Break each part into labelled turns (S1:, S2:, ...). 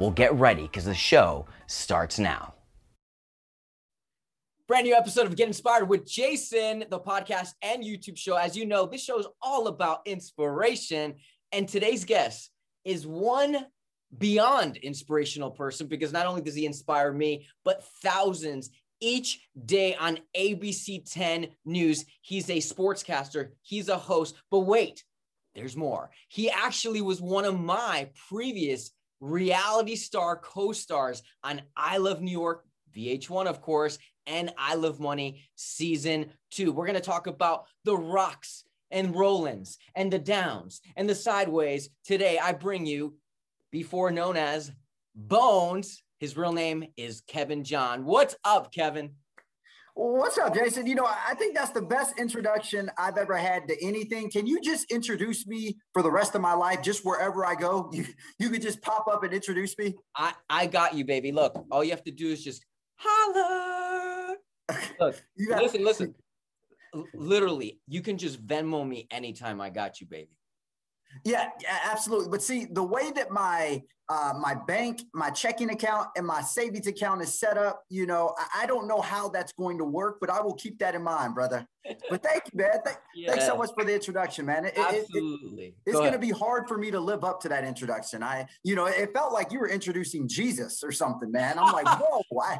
S1: Well, get ready because the show starts now. Brand new episode of Get Inspired with Jason, the podcast and YouTube show. As you know, this show is all about inspiration. And today's guest is one beyond inspirational person because not only does he inspire me, but thousands each day on ABC 10 News. He's a sportscaster, he's a host. But wait, there's more. He actually was one of my previous reality star co stars on I Love New York, VH1, of course, and I Love Money season two. We're going to talk about the rocks and Rollins and the downs and the sideways. Today, I bring you, before known as Bones. His real name is Kevin John. What's up, Kevin?
S2: What's up, Jason? You know, I think that's the best introduction I've ever had to anything. Can you just introduce me for the rest of my life, just wherever I go? You you could just pop up and introduce me.
S1: I I got you, baby. Look, all you have to do is just holler. Look, got- listen, listen. Literally, you can just Venmo me anytime. I got you, baby.
S2: Yeah, yeah, absolutely. But see, the way that my uh, my bank, my checking account, and my savings account is set up, you know, I, I, don't know how that's going to work, but I will keep that in mind, brother. But thank you, man. Th- yeah. Thanks so much for the introduction, man. It,
S1: absolutely. It, it,
S2: it's Go going to be hard for me to live up to that introduction. I, you know, it felt like you were introducing Jesus or something, man. I'm like, whoa, why?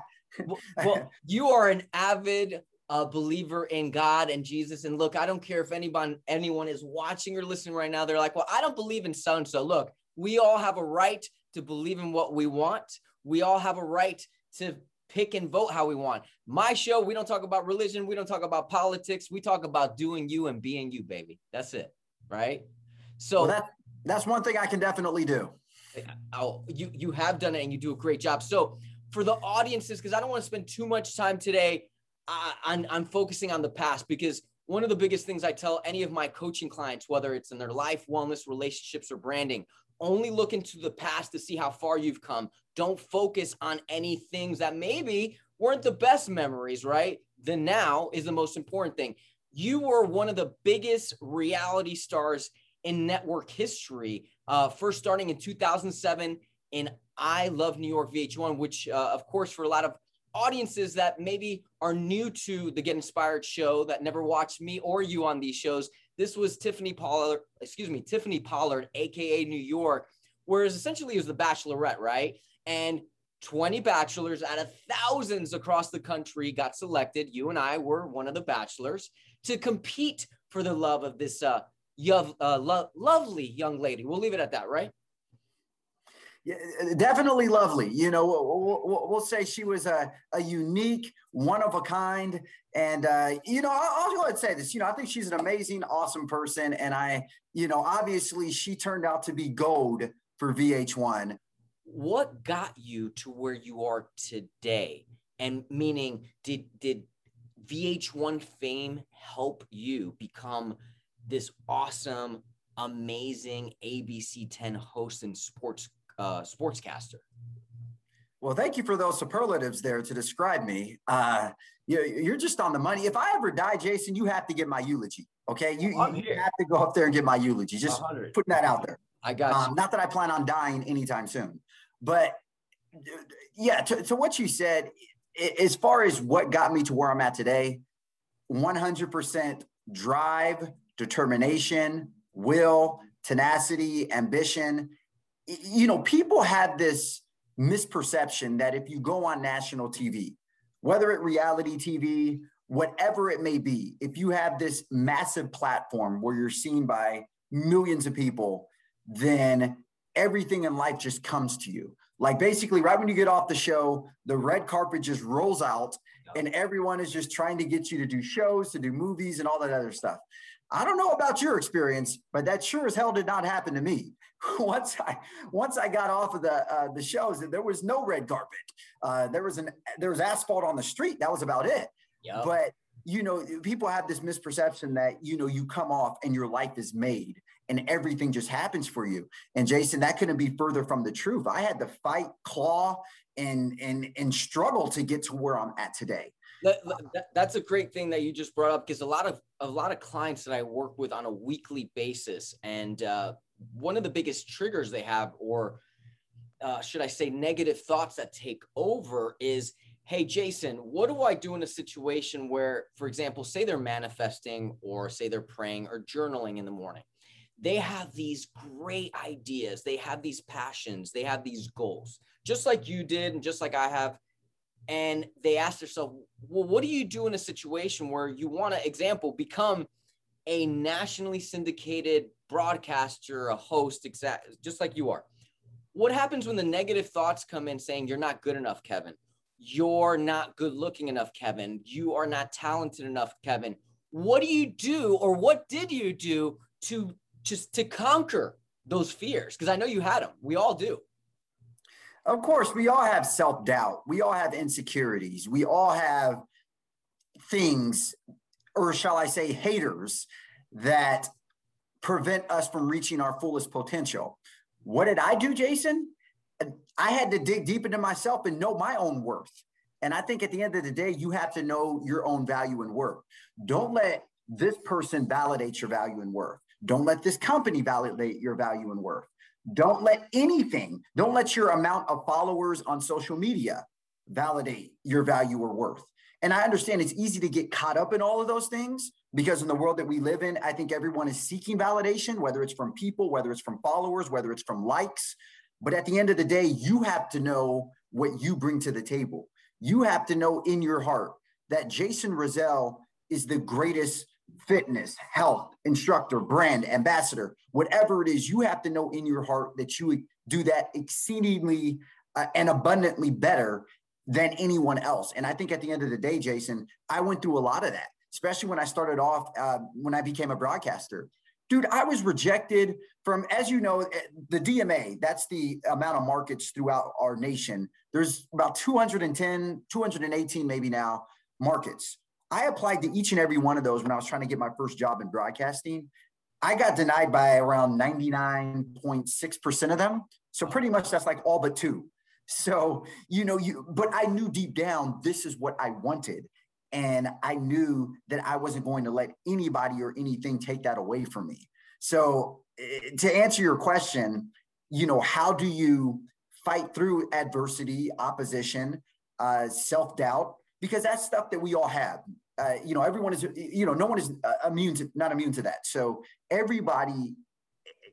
S1: well, you are an avid a believer in God and Jesus. And look, I don't care if anyone anyone is watching or listening right now. They're like, well, I don't believe in so and so. Look, we all have a right to believe in what we want. We all have a right to pick and vote how we want. My show, we don't talk about religion. We don't talk about politics. We talk about doing you and being you, baby. That's it. Right. So
S2: well, that, that's one thing I can definitely do.
S1: Uh, oh, you, you have done it and you do a great job. So for the audiences, because I don't want to spend too much time today I, I'm, I'm focusing on the past because one of the biggest things I tell any of my coaching clients, whether it's in their life, wellness, relationships, or branding, only look into the past to see how far you've come. Don't focus on any things that maybe weren't the best memories, right? The now is the most important thing. You were one of the biggest reality stars in network history, uh, first starting in 2007 in I Love New York VH1, which, uh, of course, for a lot of audiences that maybe are new to the Get Inspired show that never watched me or you on these shows. This was Tiffany Pollard, excuse me, Tiffany Pollard, aka New York, whereas essentially it was the Bachelorette, right? And 20 bachelors out of thousands across the country got selected. You and I were one of the bachelors to compete for the love of this uh, young, uh, lo- lovely young lady. We'll leave it at that, right?
S2: Yeah, definitely lovely. You know, we'll, we'll, say she was a, a unique, one of a kind. And, uh, you know, I'll, I'll go ahead and say this. You know, I think she's an amazing, awesome person. And I, you know, obviously she turned out to be gold for VH1.
S1: What got you to where you are today? And meaning, did, did VH1 fame help you become this awesome, amazing ABC 10 host and sports uh, sportscaster.
S2: Well, thank you for those superlatives there to describe me. Uh, you, you're just on the money. If I ever die, Jason, you have to get my eulogy. Okay, you, you have to go up there and get my eulogy. Just 100. putting that out there.
S1: I got um,
S2: Not that I plan on dying anytime soon, but yeah. To, to what you said, as far as what got me to where I'm at today, 100% drive, determination, will, tenacity, ambition you know, people have this misperception that if you go on national TV, whether it reality TV, whatever it may be, if you have this massive platform where you're seen by millions of people, then everything in life just comes to you. Like basically, right when you get off the show, the red carpet just rolls out and everyone is just trying to get you to do shows, to do movies, and all that other stuff. I don't know about your experience, but that sure as hell did not happen to me. once I once I got off of the uh, the shows, there was no red carpet. Uh, there was an there was asphalt on the street. That was about it. Yep. But you know, people have this misperception that you know you come off and your life is made and everything just happens for you. And Jason, that couldn't be further from the truth. I had to fight, claw, and and and struggle to get to where I'm at today.
S1: That, that, that's a great thing that you just brought up because a lot of a lot of clients that I work with on a weekly basis, and uh, one of the biggest triggers they have, or uh, should I say, negative thoughts that take over, is, "Hey, Jason, what do I do in a situation where, for example, say they're manifesting, or say they're praying, or journaling in the morning?" They have these great ideas, they have these passions, they have these goals, just like you did, and just like I have. And they ask themselves, well, what do you do in a situation where you want to, example, become a nationally syndicated broadcaster, a host, exact, just like you are? What happens when the negative thoughts come in saying, you're not good enough, Kevin? You're not good looking enough, Kevin. You are not talented enough, Kevin. What do you do, or what did you do to just to conquer those fears? Because I know you had them. We all do.
S2: Of course, we all have self doubt. We all have insecurities. We all have things, or shall I say, haters that prevent us from reaching our fullest potential. What did I do, Jason? I had to dig deep into myself and know my own worth. And I think at the end of the day, you have to know your own value and worth. Don't let this person validate your value and worth. Don't let this company validate your value and worth. Don't let anything, don't let your amount of followers on social media validate your value or worth. And I understand it's easy to get caught up in all of those things because in the world that we live in, I think everyone is seeking validation, whether it's from people, whether it's from followers, whether it's from likes. But at the end of the day, you have to know what you bring to the table. You have to know in your heart that Jason Roselle is the greatest fitness, health, instructor, brand, ambassador, whatever it is, you have to know in your heart that you do that exceedingly uh, and abundantly better than anyone else. And I think at the end of the day, Jason, I went through a lot of that, especially when I started off, uh, when I became a broadcaster. Dude, I was rejected from, as you know, eh, the DMA, that's the amount of markets throughout our nation. There's about 210, 218 maybe now markets. I applied to each and every one of those when I was trying to get my first job in broadcasting. I got denied by around 99.6% of them. So pretty much that's like all but two. So, you know, you but I knew deep down this is what I wanted. And I knew that I wasn't going to let anybody or anything take that away from me. So, eh, to answer your question, you know, how do you fight through adversity, opposition, uh, self doubt? Because that's stuff that we all have. Uh, you know, everyone is, you know, no one is uh, immune to, not immune to that. So everybody,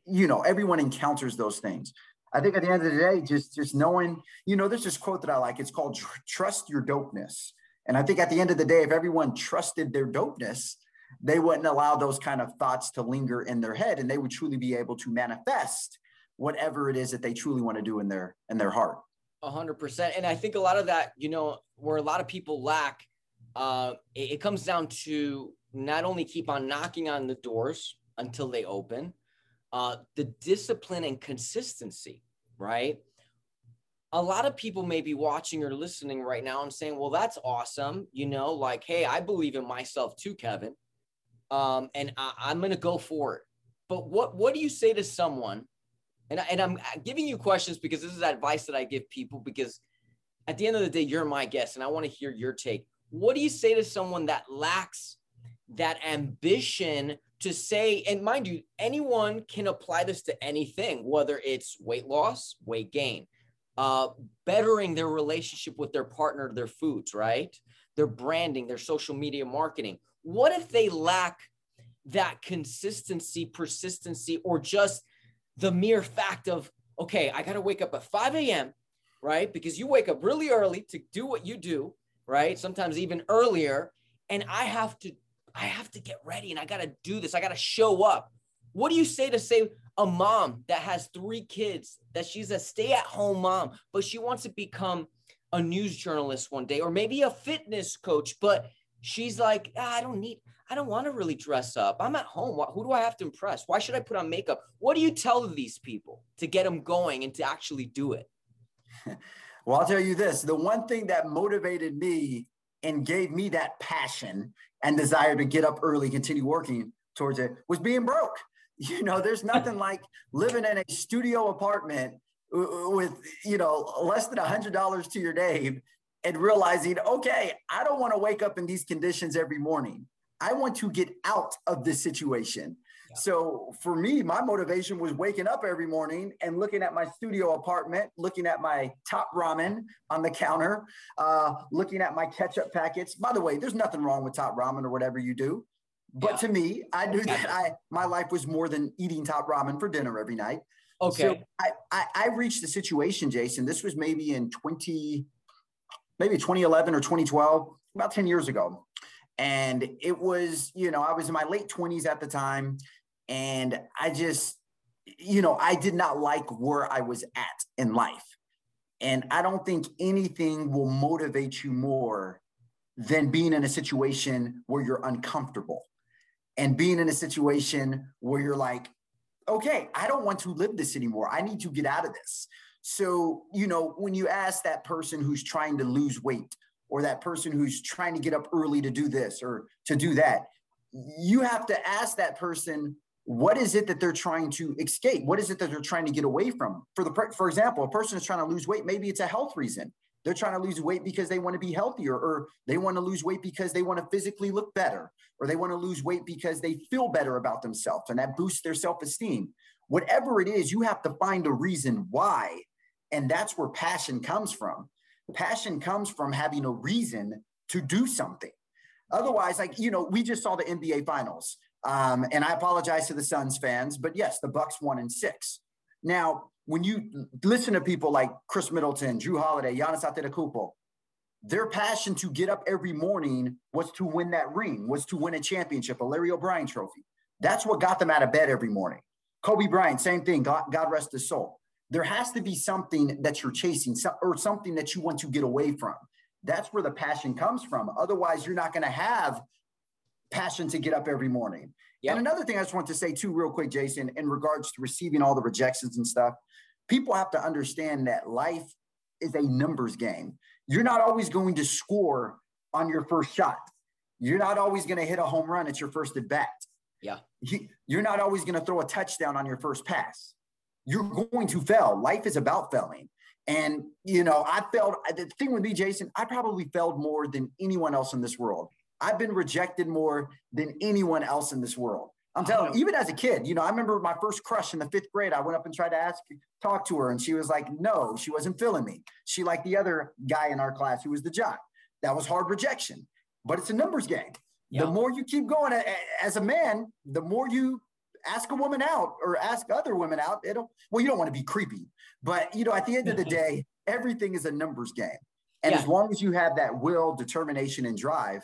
S2: you know, everyone encounters those things. I think at the end of the day, just just knowing, you know, there's this quote that I like. It's called "Trust your dopeness." And I think at the end of the day, if everyone trusted their dopeness, they wouldn't allow those kind of thoughts to linger in their head, and they would truly be able to manifest whatever it is that they truly want to do in their in their heart.
S1: A hundred percent. And I think a lot of that, you know, where a lot of people lack uh, it, it comes down to not only keep on knocking on the doors until they open, uh, the discipline and consistency, right? A lot of people may be watching or listening right now and saying, well, that's awesome. You know, like, hey, I believe in myself too, Kevin. Um, and I, I'm going to go for it. But what, what do you say to someone? And, I, and I'm giving you questions because this is advice that I give people because at the end of the day, you're my guest and I want to hear your take what do you say to someone that lacks that ambition to say, and mind you, anyone can apply this to anything, whether it's weight loss, weight gain, uh, bettering their relationship with their partner, their foods, right? Their branding, their social media marketing. What if they lack that consistency, persistency, or just the mere fact of, okay, I got to wake up at 5 a.m., right? Because you wake up really early to do what you do right? Sometimes even earlier. And I have to, I have to get ready and I got to do this. I got to show up. What do you say to say a mom that has three kids, that she's a stay at home mom, but she wants to become a news journalist one day, or maybe a fitness coach, but she's like, ah, I don't need, I don't want to really dress up. I'm at home. Who do I have to impress? Why should I put on makeup? What do you tell these people to get them going and to actually do it?
S2: Well, I'll tell you this the one thing that motivated me and gave me that passion and desire to get up early, continue working towards it was being broke. You know, there's nothing like living in a studio apartment with, you know, less than a hundred dollars to your name and realizing, okay, I don't want to wake up in these conditions every morning. I want to get out of this situation. Yeah. So for me, my motivation was waking up every morning and looking at my studio apartment, looking at my top ramen on the counter, uh, looking at my ketchup packets. By the way, there's nothing wrong with top ramen or whatever you do. But yeah. to me, I knew that I my life was more than eating top ramen for dinner every night.
S1: Okay.
S2: So I, I, I reached the situation, Jason. This was maybe in 20, maybe 2011 or 2012, about 10 years ago. And it was, you know, I was in my late 20s at the time. And I just, you know, I did not like where I was at in life. And I don't think anything will motivate you more than being in a situation where you're uncomfortable and being in a situation where you're like, okay, I don't want to live this anymore. I need to get out of this. So, you know, when you ask that person who's trying to lose weight or that person who's trying to get up early to do this or to do that, you have to ask that person, what is it that they're trying to escape? What is it that they're trying to get away from? For the for example, a person is trying to lose weight, maybe it's a health reason. They're trying to lose weight because they want to be healthier, or they want to lose weight because they want to physically look better, or they want to lose weight because they feel better about themselves and that boosts their self esteem. Whatever it is, you have to find a reason why. And that's where passion comes from. Passion comes from having a reason to do something. Otherwise, like, you know, we just saw the NBA finals. Um, and I apologize to the Suns fans, but yes, the Bucks won in six. Now, when you listen to people like Khris Middleton, Jrue Holiday, Giannis Antetokounmpo, their passion to get up every morning was to win that ring, was to win a championship, a Larry O'Brien trophy. That's what got them out of bed every morning. Kobe Bryant, same thing. God, God rest his soul. There has to be something that you're chasing or something that you want to get away from. That's where the passion comes from. Otherwise, you're not going to have passion to get up every morning. Yep. And another thing I just want to say too, real quick, Jason, in regards to receiving all the rejections and stuff, people have to understand that life is a numbers game. You're not always going to score on your first shot. You're not always going to hit a home run at your first at bat.
S1: Yeah.
S2: You're not always going to throw a touchdown on your first pass. You're going to fail. Life is about failing. And, you know, I failed. The thing with me, Jason, I probably failed more than anyone else in this world. I've been rejected more than anyone else in this world. I'm telling you, even as a kid, you know, I remember my first crush in the fifth grade. I went up and tried to ask, talk to her, and she was like, no, she wasn't feeling me. She liked the other guy in our class who was the jock. That was hard rejection, but it's a numbers game. The more you keep going as a man, the more you ask a woman out or ask other women out. It'll, well, you don't want to be creepy, but you know, at the end of the mm-hmm. day, everything is a numbers game. And yeah. as long as you have that will, determination, and drive,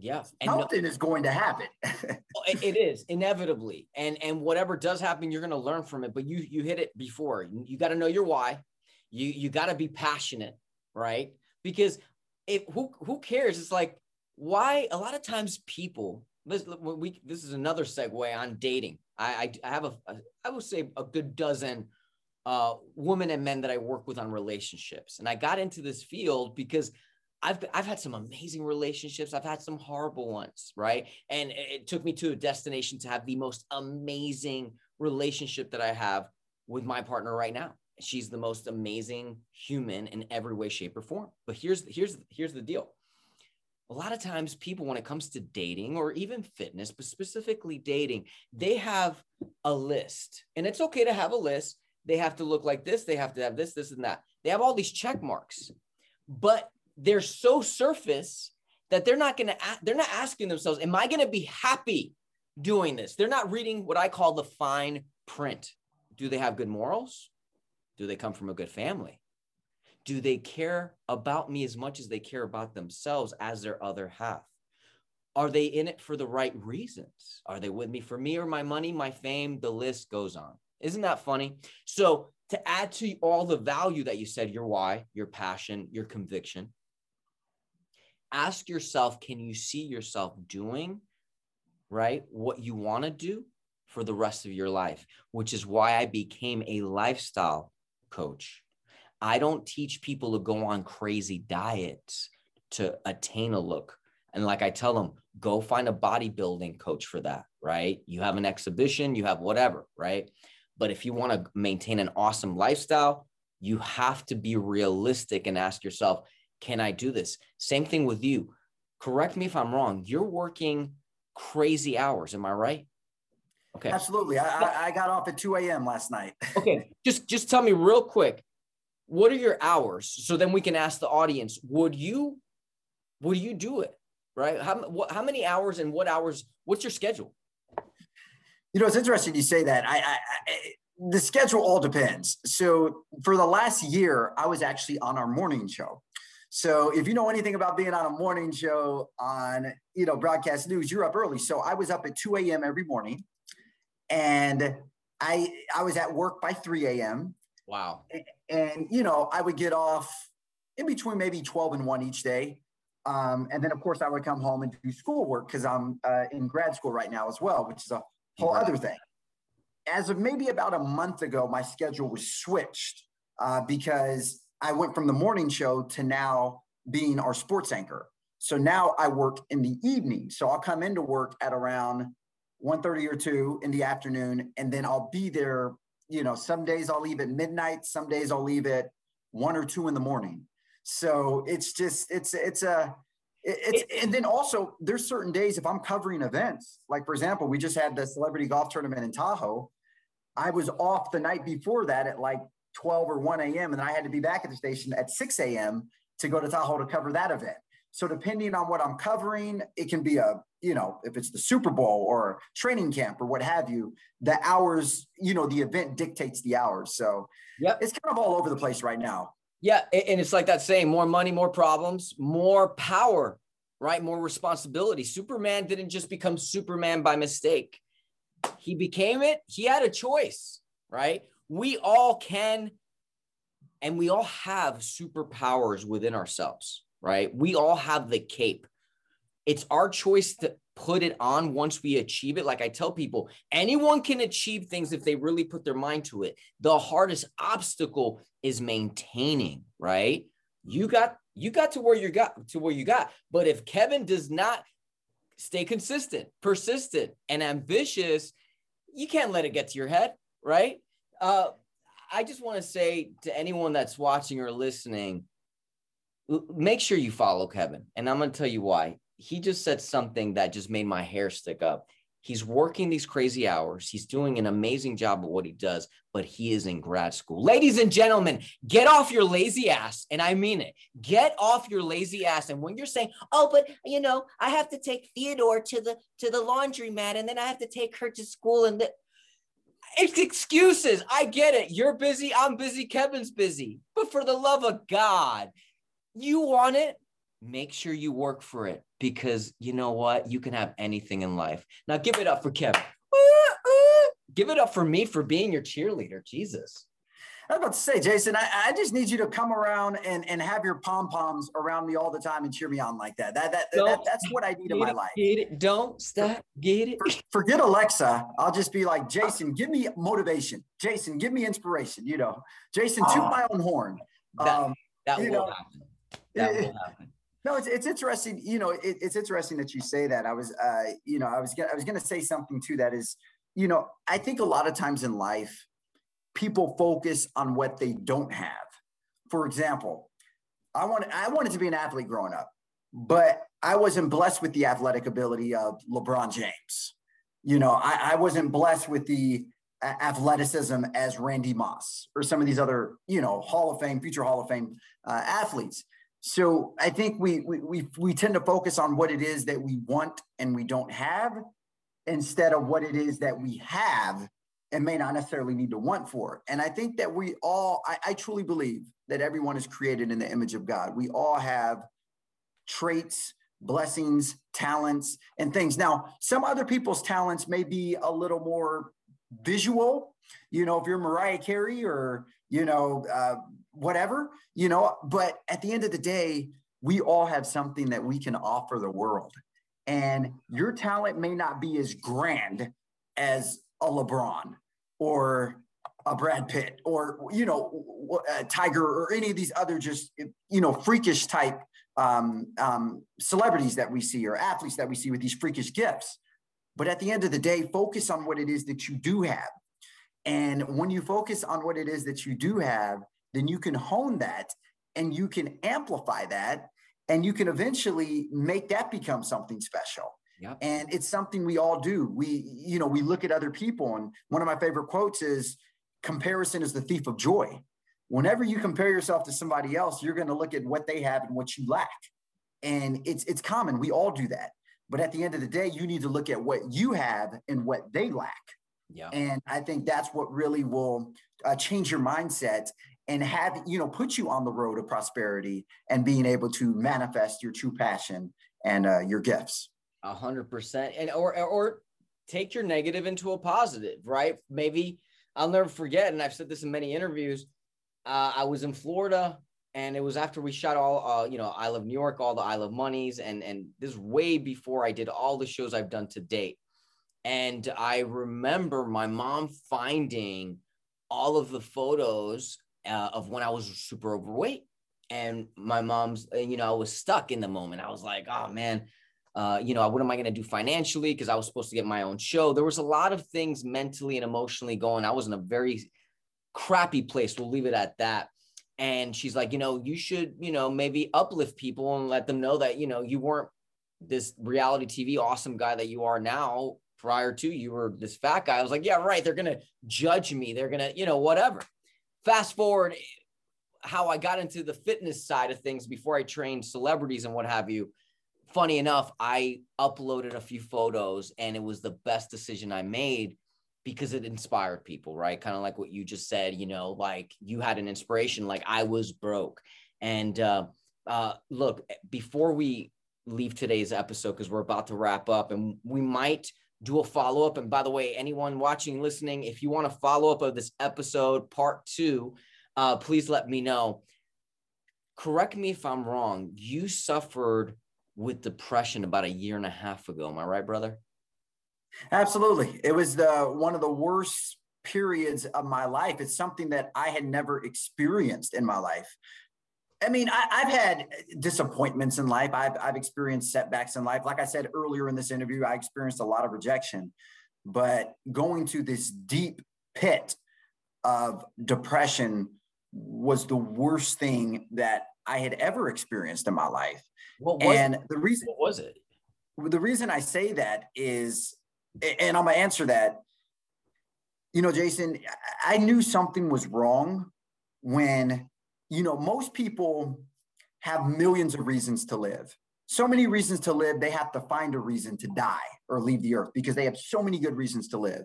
S1: yeah,
S2: and something no, is going to happen.
S1: it, it is inevitably, and and whatever does happen, you're going to learn from it. But you you hit it before. You, you got to know your why. You you got to be passionate, right? Because if who who cares? It's like why a lot of times people. This we this is another segue on dating. I I, I have a, a I would say a good dozen uh, women and men that I work with on relationships, and I got into this field because I've I've had some amazing relationships. I've had some horrible ones, right? And it took me to a destination to have the most amazing relationship that I have with my partner right now. She's the most amazing human in every way, shape, or form. But here's here's here's the deal. A lot of times, people, when it comes to dating or even fitness, but specifically dating, they have a list, and it's okay to have a list. They have to look like this. They have to have this, this, and that. They have all these check marks, but they're so surface that they're not going to they're not asking themselves am i going to be happy doing this they're not reading what i call the fine print do they have good morals do they come from a good family do they care about me as much as they care about themselves as their other half? Are they in it for the right reasons? Are they with me for me or my money, my fame? The list goes on. Isn't that funny? So, to add to all the value that you said, your why, your passion, your conviction, ask yourself can you see yourself doing, right, what you want to do for the rest of your life? Which is why I became a lifestyle coach. I don't teach people to go on crazy diets to attain a look. And like I tell them, go find a bodybuilding coach for that, right? You have an exhibition, you have whatever, right? But if you want to maintain an awesome lifestyle, you have to be realistic and ask yourself, can I do this? Same thing with you. Correct me if I'm wrong. You're working crazy hours. Am I right?
S2: Okay. Absolutely. I, I got off at 2 a.m. last night.
S1: okay. Just just tell me real quick, what are your hours? So then we can ask the audience, would you would you do it? Right? How what, how many hours and what hours? What's your schedule?
S2: You know, it's interesting you say that. I, I, I the schedule all depends. So for the last year, I was actually on our morning show. So if you know anything about being on a morning show on, you know, broadcast news, you're up early. So I was up at 2 a.m. every morning and I I was at work by 3 a.m.
S1: Wow.
S2: And, and, you know, I would get off in between maybe 12 and 1 each day. Um, and then of course I would come home and do schoolwork because I'm uh, in grad school right now as well, which is a whole right. other thing. As of maybe about a month ago, my schedule was switched uh, because I went from the morning show to now being our sports anchor. So now I work in the evening. So I'll come into work at around 1.30 or 2 in the afternoon, and then I'll be there. You know, some days I'll leave at midnight, some days I'll leave at one or two in the morning. So it's just it's it's a it's and then also there's certain days if I'm covering events, like for example, we just had the celebrity golf tournament in Tahoe. I was off the night before that at like 12 or 1 a.m. And I had to be back at the station at 6 a.m. to go to Tahoe to cover that event. So depending on what I'm covering, it can be a, you know, if it's the Super Bowl or training camp or what have you, the hours, you know, the event dictates the hours. So yeah, it's kind of all over the place right now.
S1: Yeah. And it's like that saying more money, more problems, more power, right? More responsibility. Superman didn't just become Superman by mistake. He became it. He had a choice, right? We all can and we all have superpowers within ourselves, right? We all have the cape. It's our choice to put it on once we achieve it. Like I tell people, anyone can achieve things if they really put their mind to it. The hardest obstacle is maintaining, right? You got you got to where you got to where you got. But if Kevin does not stay consistent, persistent, and ambitious, you can't let it get to your head, right? Uh, I just want to say to anyone that's watching or listening, make sure you follow Kevin. And I'm going to tell you why. He just said something that just made my hair stick up. He's working these crazy hours. He's doing an amazing job of what he does, but he is in grad school. Ladies and gentlemen, get off your lazy ass. And I mean it. Get off your lazy ass. And when you're saying, oh, but you know, I have to take Theodore to the to the laundromat and then I have to take her to school and the it's excuses. I get it. You're busy. I'm busy. Kevin's busy. But for the love of God, you want it, make sure you work for it because you know what? You can have anything in life. Now give it up for Kevin. Give it up for me for being your cheerleader. Jesus.
S2: I was about to say, Jason, I, I just need you to come around and, and have your pom poms around me all the time and cheer me on like that. That, that, that that's what I need in my
S1: it,
S2: life.
S1: Get it. Don't stop. Get it.
S2: Forget Alexa. I'll just be like, Jason, give me motivation. Jason, give me inspiration. You know, Jason, toot uh, my own horn.
S1: That, um, that will know, happen. That
S2: it, will happen. No, it's, it's interesting. You know, it, it's interesting that you say that. I was, uh, you know, I was gonna, I was going to say something too. That is, you know, I think a lot of times in life, people focus on what they don't have. For example, I wanted I wanted to be an athlete growing up, but I wasn't blessed with the athletic ability of LeBron James. You know, I, I wasn't blessed with the athleticism as Randy Moss or some of these other, you know, Hall of Fame, future Hall of Fame uh, athletes. So I think we, we we we tend to focus on what it is that we want and we don't have, instead of what it is that we have and may not necessarily need to want for. And I think that we all, I, I truly believe that everyone is created in the image of God. We all have traits, blessings, talents, and things. Now, some other people's talents may be a little more visual. You know, if you're Mariah Carey or, you know, uh, whatever, you know, but at the end of the day, we all have something that we can offer the world. And your talent may not be as grand as a LeBron or a Brad Pitt or you know a Tiger or any of these other just you know freakish type um, um, celebrities that we see or athletes that we see with these freakish gifts. But at the end of the day, focus on what it is that you do have. And when you focus on what it is that you do have, then you can hone that and you can amplify that and you can eventually make that become something special. Yep. And it's something we all do. We, you know, we look at other people, and one of my favorite quotes is comparison is the thief of joy. Whenever you compare yourself to somebody else, you're going to look at what they have and what you lack. And it's it's common. We all do that. But at the end of the day, you need to look at what you have and what they lack. Yeah. And I think that's what really will uh, change your mindset and have you know put you on the road of prosperity and being able to manifest your true passion and uh, your gifts.
S1: A hundred percent, and or or take your negative into a positive, right? Maybe I'll never forget, and I've said this in many interviews. Uh, I was in Florida, and it was after we shot all, uh, you know, I Love New York, all the I Love Monies, and and this way before I did all the shows I've done to date. And I remember my mom finding all of the photos uh, of when I was super overweight, and my mom's, you know, I was stuck in the moment. I was like, oh man, uh, you know, what am I going to do financially? Because I was supposed to get my own show. There was a lot of things mentally and emotionally going. I was in a very crappy place. We'll leave it at that. And she's like, you know, you should, you know, maybe uplift people and let them know that, you know, you weren't this reality TV awesome guy that you are now. Prior to you were this fat guy. I was like, yeah, right. They're going to judge me. They're going to, you know, whatever. Fast forward how I got into the fitness side of things before I trained celebrities and what have you funny enough, I uploaded a few photos and it was the best decision I made because it inspired people, right? Kind of like what you just said, you know, like you had an inspiration, like I was broke. And uh, uh, look, before we leave today's episode, because we're about to wrap up and we might do a follow up. And by the way, anyone watching, listening, if you want a follow up of this episode, part two, uh, please let me know. Correct me if I'm wrong. You suffered with depression about a year and a half ago. Am I right, brother?
S2: Absolutely. It was the one of the worst periods of my life. It's something that I had never experienced in my life. I mean, I, have had disappointments in life. I've, I've experienced setbacks in life. Like I said earlier in this interview, I experienced a lot of rejection. But going to this deep pit of depression was the worst thing that I had ever experienced in my life.
S1: What was and it? the reason what was it?
S2: The reason I say that is, and I'm gonna answer that. You know, Jason, I knew something was wrong when, you know, most people have millions of reasons to live. So many reasons to live, they have to find a reason to die or leave the earth because they have so many good reasons to live.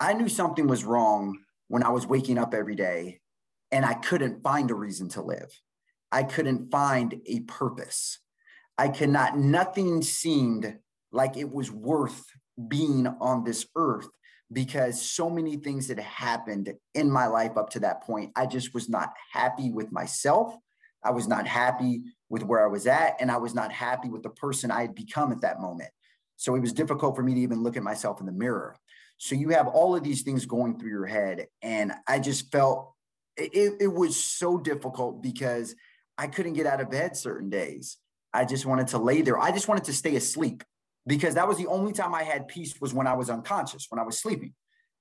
S2: I knew something was wrong when I was waking up every day and I couldn't find a reason to live. I couldn't find a purpose. I cannot, nothing seemed like it was worth being on this earth because so many things had happened in my life up to that point. I just was not happy with myself. I was not happy with where I was at, and I was not happy with the person I had become at that moment. So it was difficult for me to even look at myself in the mirror. So you have all of these things going through your head. And I just felt it, it was so difficult because I couldn't get out of bed certain days. I just wanted to lay there. I just wanted to stay asleep because that was the only time I had peace was when I was unconscious, when I was sleeping.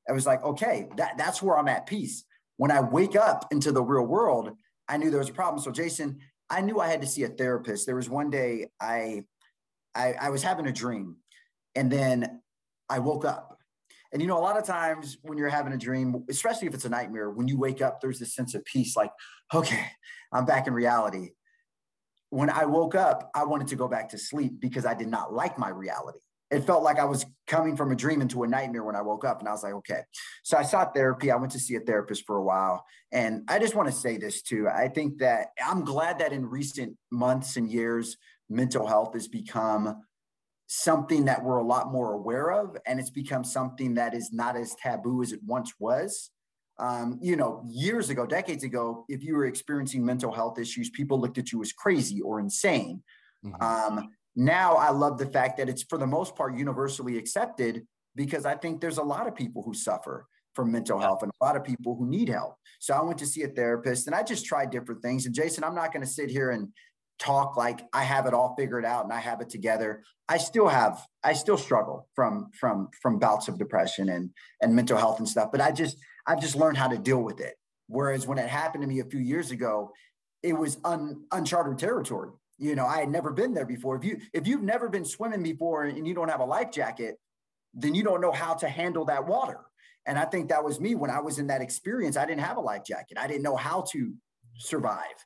S2: I was like, okay, that, that's where I'm at peace. When I wake up into the real world, I knew there was a problem. So Jason, I knew I had to see a therapist. There was one day I, I, I was having a dream and then I woke up. And you know, a lot of times when you're having a dream, especially if it's a nightmare, when you wake up, there's this sense of peace, like, okay, I'm back in reality. When I woke up, I wanted to go back to sleep because I did not like my reality. it felt like I was coming from a dream into a nightmare when I woke up. And I was like, okay. So I sought therapy. I went to see a therapist for a while. And I just want to say this too. I think that I'm glad that in recent months and years, mental health has become something that we're a lot more aware of. And it's become something that is not as taboo as it once was. Um, you know, years ago, decades ago, if you were experiencing mental health issues, people looked at you as crazy or insane. Mm-hmm. Um, now I love the fact that it's for the most part universally accepted because I think there's a lot of people who suffer from mental health and a lot of people who need help. So I went to see a therapist and I just tried different things. And Jason, I'm not going to sit here and talk like I have it all figured out and I have it together. I still have I still struggle from from from bouts of depression and and mental health and stuff, but I just I've just learned how to deal with it. Whereas when it happened to me a few years ago, it was un, uncharted territory. You know i had never been there before. If you if you've never been swimming before and you don't have a life jacket then you don't know how to handle that water. And i think that was me when i was in that experience. I didn't have a life jacket. I didn't know how to survive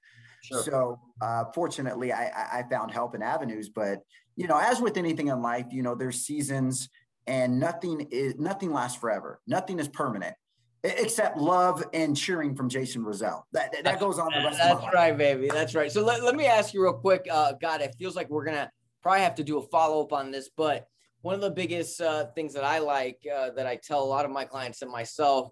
S2: sure. so uh, fortunately I, I found help in avenues but you know as with anything in life you know there's seasons and nothing is nothing lasts forever nothing is permanent except love and cheering from Jason Roselle. That that goes on the rest
S1: That's right, baby. That's right. So let, let me ask you real quick. Uh, God, it feels like we're gonna probably have to do a follow up on this, but one of the biggest uh, things that I like uh, that I tell a lot of my clients and myself,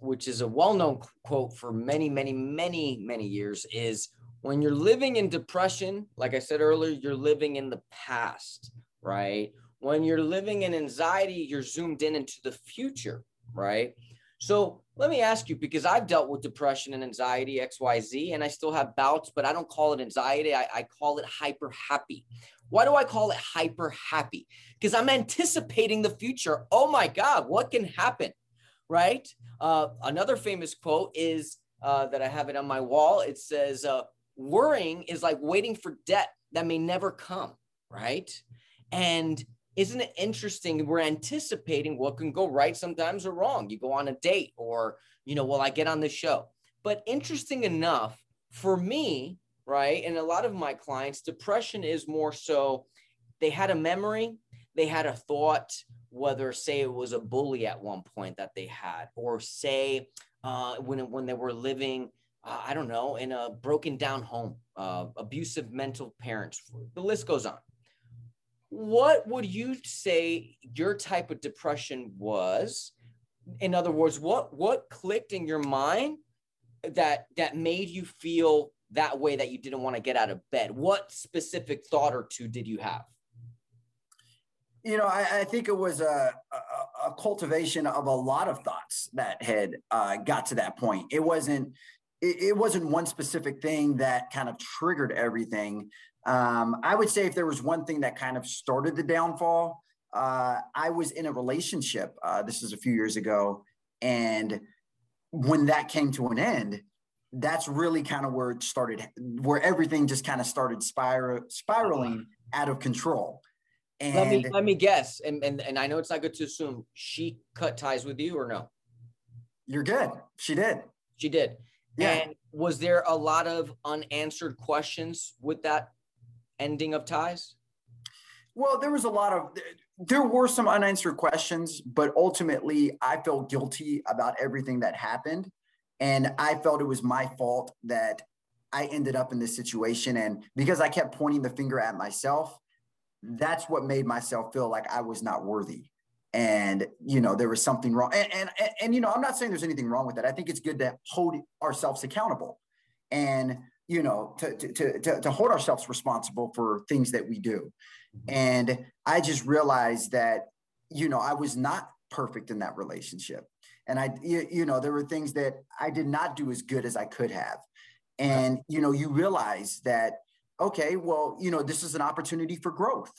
S1: which is a well known quote for many, many, many, many years, is when you're living in depression, like I said earlier, you're living in the past, right? When you're living in anxiety, you're zoomed in into the future, right? So let me ask you because I've dealt with depression and anxiety, XYZ, and I still have bouts, but I don't call it anxiety. I, I call it hyper happy. Why do I call it hyper happy? Because I'm anticipating the future. Oh my God, what can happen? Right? Uh, another famous quote is uh, that I have it on my wall. It says, uh, Worrying is like waiting for debt that may never come. Right? And isn't it interesting? We're anticipating what can go right sometimes or wrong. You go on a date or, you know, will I get on the show? But interesting enough, for me, right, and a lot of my clients, depression is more so they had a memory, they had a thought, whether say it was a bully at one point that they had, or say uh, when, when they were living, uh, I don't know, in a broken down home, uh, abusive mental parents, the list goes on. What would you say your type of depression was? In other words what what clicked in your mind that that made you feel that way that you didn't want to get out of bed? What specific thought or two did you have?
S2: You know i, I think it was a, a, a, cultivation of a lot of thoughts that had uh, got to that point. It wasn't it, it wasn't one specific thing that kind of triggered everything um, I would say if there was one thing that kind of started the downfall, uh, I was in a relationship. Uh, this is a few years ago, and when that came to an end, that's really kind of where it started, where everything just kind of started spiral, spiraling out of control.
S1: And let me let me guess, and, and and I know it's not good to assume she cut ties with you or no.
S2: You're good. She did.
S1: She did. Yeah. And was there a lot of unanswered questions with that ending of ties?
S2: Well, there was a lot of there were some unanswered questions, but ultimately I felt guilty about everything that happened. And I felt it was my fault that I ended up in this situation. And because I kept pointing the finger at myself, that's what made myself feel like I was not worthy. And, you know, there was something wrong. And, and, and, you know, I'm not saying there's anything wrong with that. I think it's good to hold ourselves accountable. And you know, to, to, to, to hold ourselves responsible for things that we do. And I just realized that, you know, I was not perfect in that relationship. And I, you know, there were things that I did not do as good as I could have. And, you know, you realize that, okay, well, you know, this is an opportunity for growth.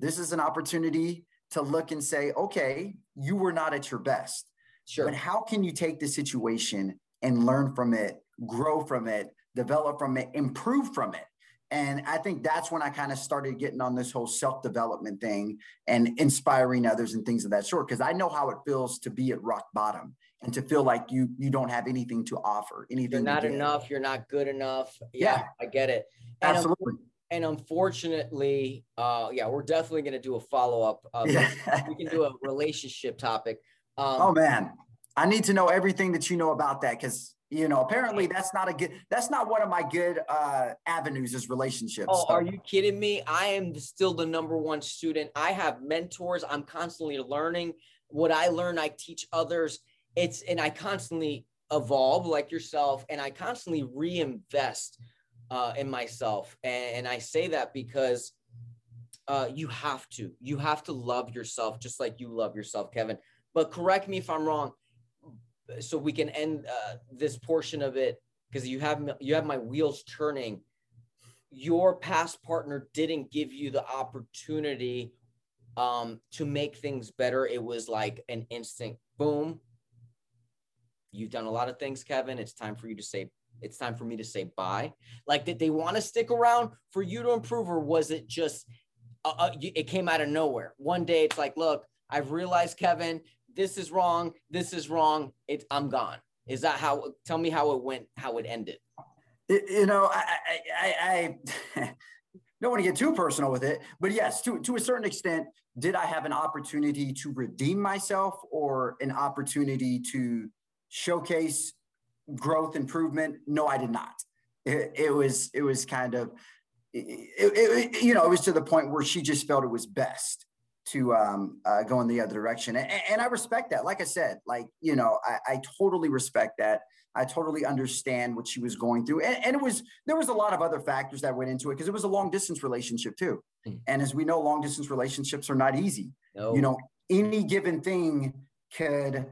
S2: This is an opportunity to look and say, okay, you were not at your best. Sure. But how can you take the situation and learn from it, grow from it, develop from it, improve from it. And I think that's when I kind of started getting on this whole self development thing and inspiring others and things of that sort. Because I know how it feels to be at rock bottom and to feel like you you don't have anything to offer, anything.
S1: You're not enough. You're not good enough. Yeah, yeah. I get it. And um, Absolutely. And unfortunately, uh, yeah, we're definitely going to do a follow up. Uh, we can do a relationship topic.
S2: Um, oh man, I need to know everything that you know about that because you know apparently that's not a good that's not one of my good uh avenues is relationships
S1: oh so. are you kidding me i am still the number one student i have mentors i'm constantly learning what i learn i teach others it's and i constantly evolve like yourself and i constantly reinvest uh, in myself. And, and i say that because uh, you have to you have to love yourself just like you love yourself kevin. But correct me if i'm wrong so we can end uh, this portion of it because you have you have my wheels turning. Your past partner didn't give you the opportunity um, to make things better. It was like an instant boom. You've done a lot of things kevin. It's time for you to say it's time for me to say bye like did they want to stick around for you to improve or was it just uh, uh, it came out of nowhere one day it's like look i've realized kevin this is wrong, this is wrong. It, I'm gone. Is that how? Tell me how it went, how it ended.
S2: You know, I, I, I don't want to get too personal with it, but yes, to, to a certain extent, did I have an opportunity to redeem myself or an opportunity to showcase growth improvement? No, I did not. It, it was, it was kind of, it, it, you know, it was to the point where she just felt it was best to um, uh, go in the other direction. And, and, I respect that. Like I said, like, you know, I, I totally respect that. I totally understand what she was going through. And, and, it was, there was a lot of other factors that went into it because it was a long distance relationship too. Mm. And as we know, long distance relationships are not easy. No. You know, any given thing could,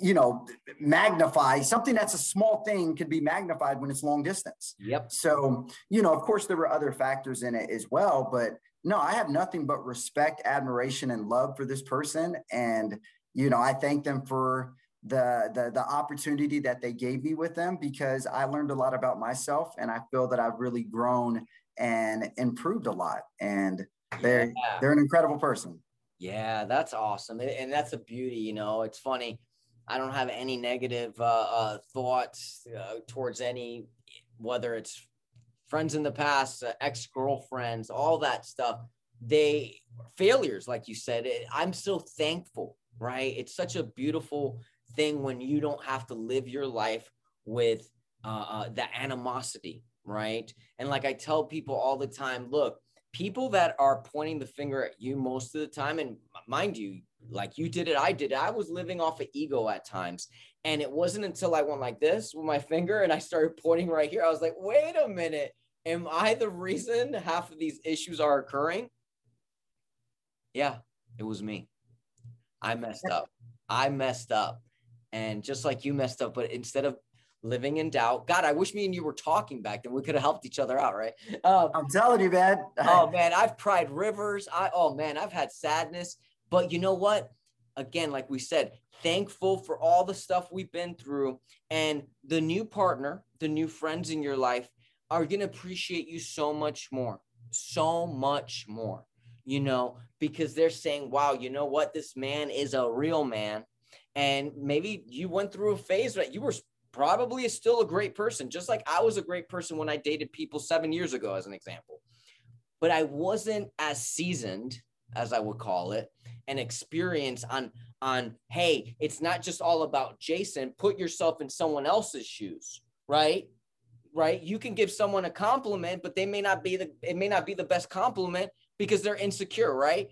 S2: you know, magnify something that's a small thing could be magnified when it's long distance.
S1: Yep.
S2: So, you know, of course, there were other factors in it as well, but no, I have nothing but respect, admiration, and love for this person. And, you know, I thank them for the, the the opportunity that they gave me with them because I learned a lot about myself and I feel that I've really grown and improved a lot. And they're yeah. they're an incredible person.
S1: Yeah, that's awesome. And that's a beauty, you know. It's funny. I don't have any negative uh, uh, thoughts uh, towards any, whether it's friends in the past, uh, ex girlfriends, all that stuff. They failures, like you said. It, I'm so thankful, right? It's such a beautiful thing when you don't have to live your life with uh, uh, the animosity, right? And like I tell people all the time, look, people that are pointing the finger at you most of the time, and mind you, like you did it, I did it. I was living off of ego at times. And it wasn't until I went like this with my finger and I started pointing right here. I was like, wait a minute am I the reason half of these issues are occurring? Yeah, it was me. I messed up. I messed up. And just like you messed up, but instead of living in doubt, God, I wish me and you were talking back then. We could have helped each other out, right?
S2: Um, I'm telling you, man.
S1: oh man, I've cried rivers. I oh man, I've had sadness. But you know what? Again, like we said, thankful for all the stuff we've been through and the new partner, the new friends in your life are going to appreciate you so much more, so much more, you know, because they're saying, wow, you know what? This man is a real man. And maybe you went through a phase that you were probably still a great person, just like I was a great person when I dated people seven years ago, as an example. But I wasn't as seasoned, as I would call it, an experience on on hey, it's not just all about Jason. Put yourself in someone else's shoes, right? right? You can give someone a compliment, but they may not be the it may not be the best compliment because they're insecure, right?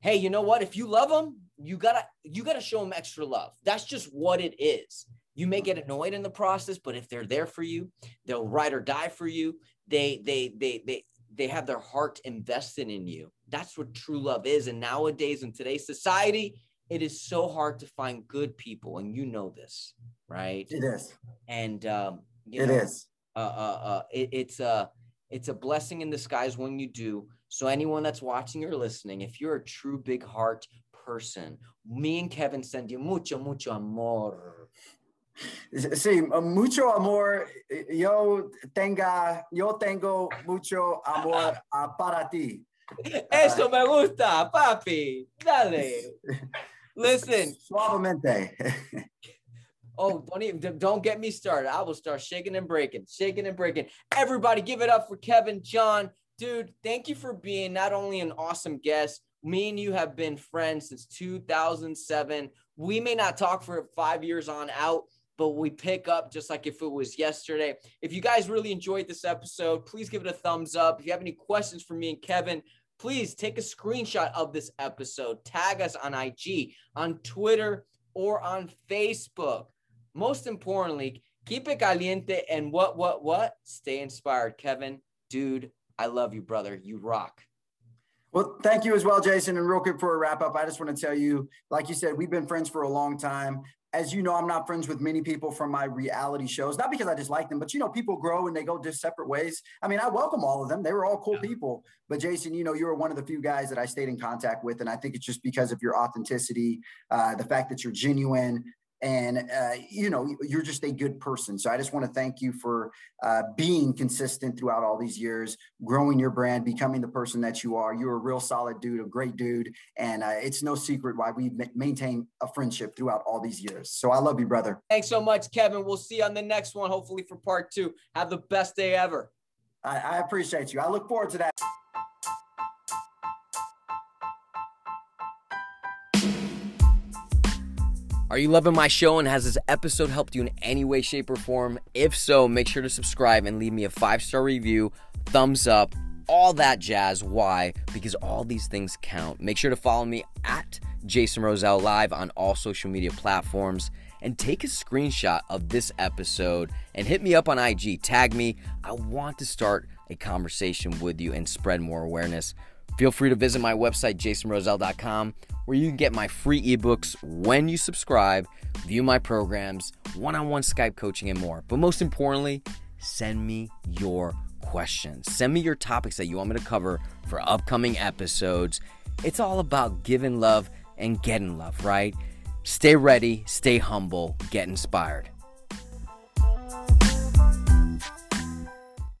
S1: Hey, you know what? If you love them, you gotta you gotta show them extra love. That's just what it is. You may get annoyed in the process, but if they're there for you, they'll ride or die for you. They they they they they have their heart invested in you. That's what true love is. And nowadays in today's society, it is so hard to find good people, and you know this, right?
S2: It is.
S1: And um,
S2: it know, is
S1: uh, uh, uh, it, it's a it's a blessing in disguise when you do. So anyone that's watching or listening, if you're a true big heart person, me and Kevin send you mucho mucho amor.
S2: Sí, mucho amor. Yo tenga, yo tengo mucho amor ah, para ti.
S1: Eso me gusta, papi. Dale. Listen.
S2: Suavemente.
S1: Oh, don't even don't get me started. I will start shaking and breaking, shaking and breaking. Everybody, give it up for Kevin John. dude, thank you for being not only an awesome guest. Me and you have been friends since 2007. We may not talk for five years on out, but we pick up just like if it was yesterday. If you guys really enjoyed this episode, please give it a thumbs up. If you have any questions for me and Kevin, please take a screenshot of this episode, tag us on IG, on Twitter, or on Facebook. Most importantly, keep it caliente and what, what, what? Stay inspired. Kevin, dude, I love you, brother. You rock.
S2: Well, thank you as well, Jason. And real quick for a wrap up, I just want to tell you, like you said, we've been friends for a long time as you know, I'm not friends with many people from my reality shows, not because I dislike them, but you know, people grow and they go just separate ways. I mean, I welcome all of them. They were all cool yeah. people. But Jason, you know, you were one of the few guys that I stayed in contact with. And I think it's just because of your authenticity, uh, the fact that you're genuine, and uh, you know you're just a good person. So i just want to thank you for uh, being consistent throughout all these years growing your brand becoming the person that you are. You're a real solid dude a great dude and uh, it's no secret why we maintain a friendship throughout all these years. So i love you brother.
S1: Thanks so much kevin. We'll see you on the next one hopefully for part two. Have the best day ever.
S2: I, I appreciate you. I look forward to that
S1: Are you loving my show and has this episode helped you in any way, shape, or form? If so, make sure to subscribe and leave me a five star review, thumbs up, all that jazz. Why? Because all these things count. Make sure to follow me at Jason Roselle Live on all social media platforms and take a screenshot of this episode and hit me up on IG. Tag me. I want to start a conversation with you and spread more awareness. Feel free to visit my website, jasonroselle.com where you can get my free ebooks when you subscribe, view my programs, one on one Skype coaching, and more. But most importantly, send me your questions. Send me your topics that you want me to cover for upcoming episodes. It's all about giving love and getting love, right? Stay ready, stay humble, get inspired.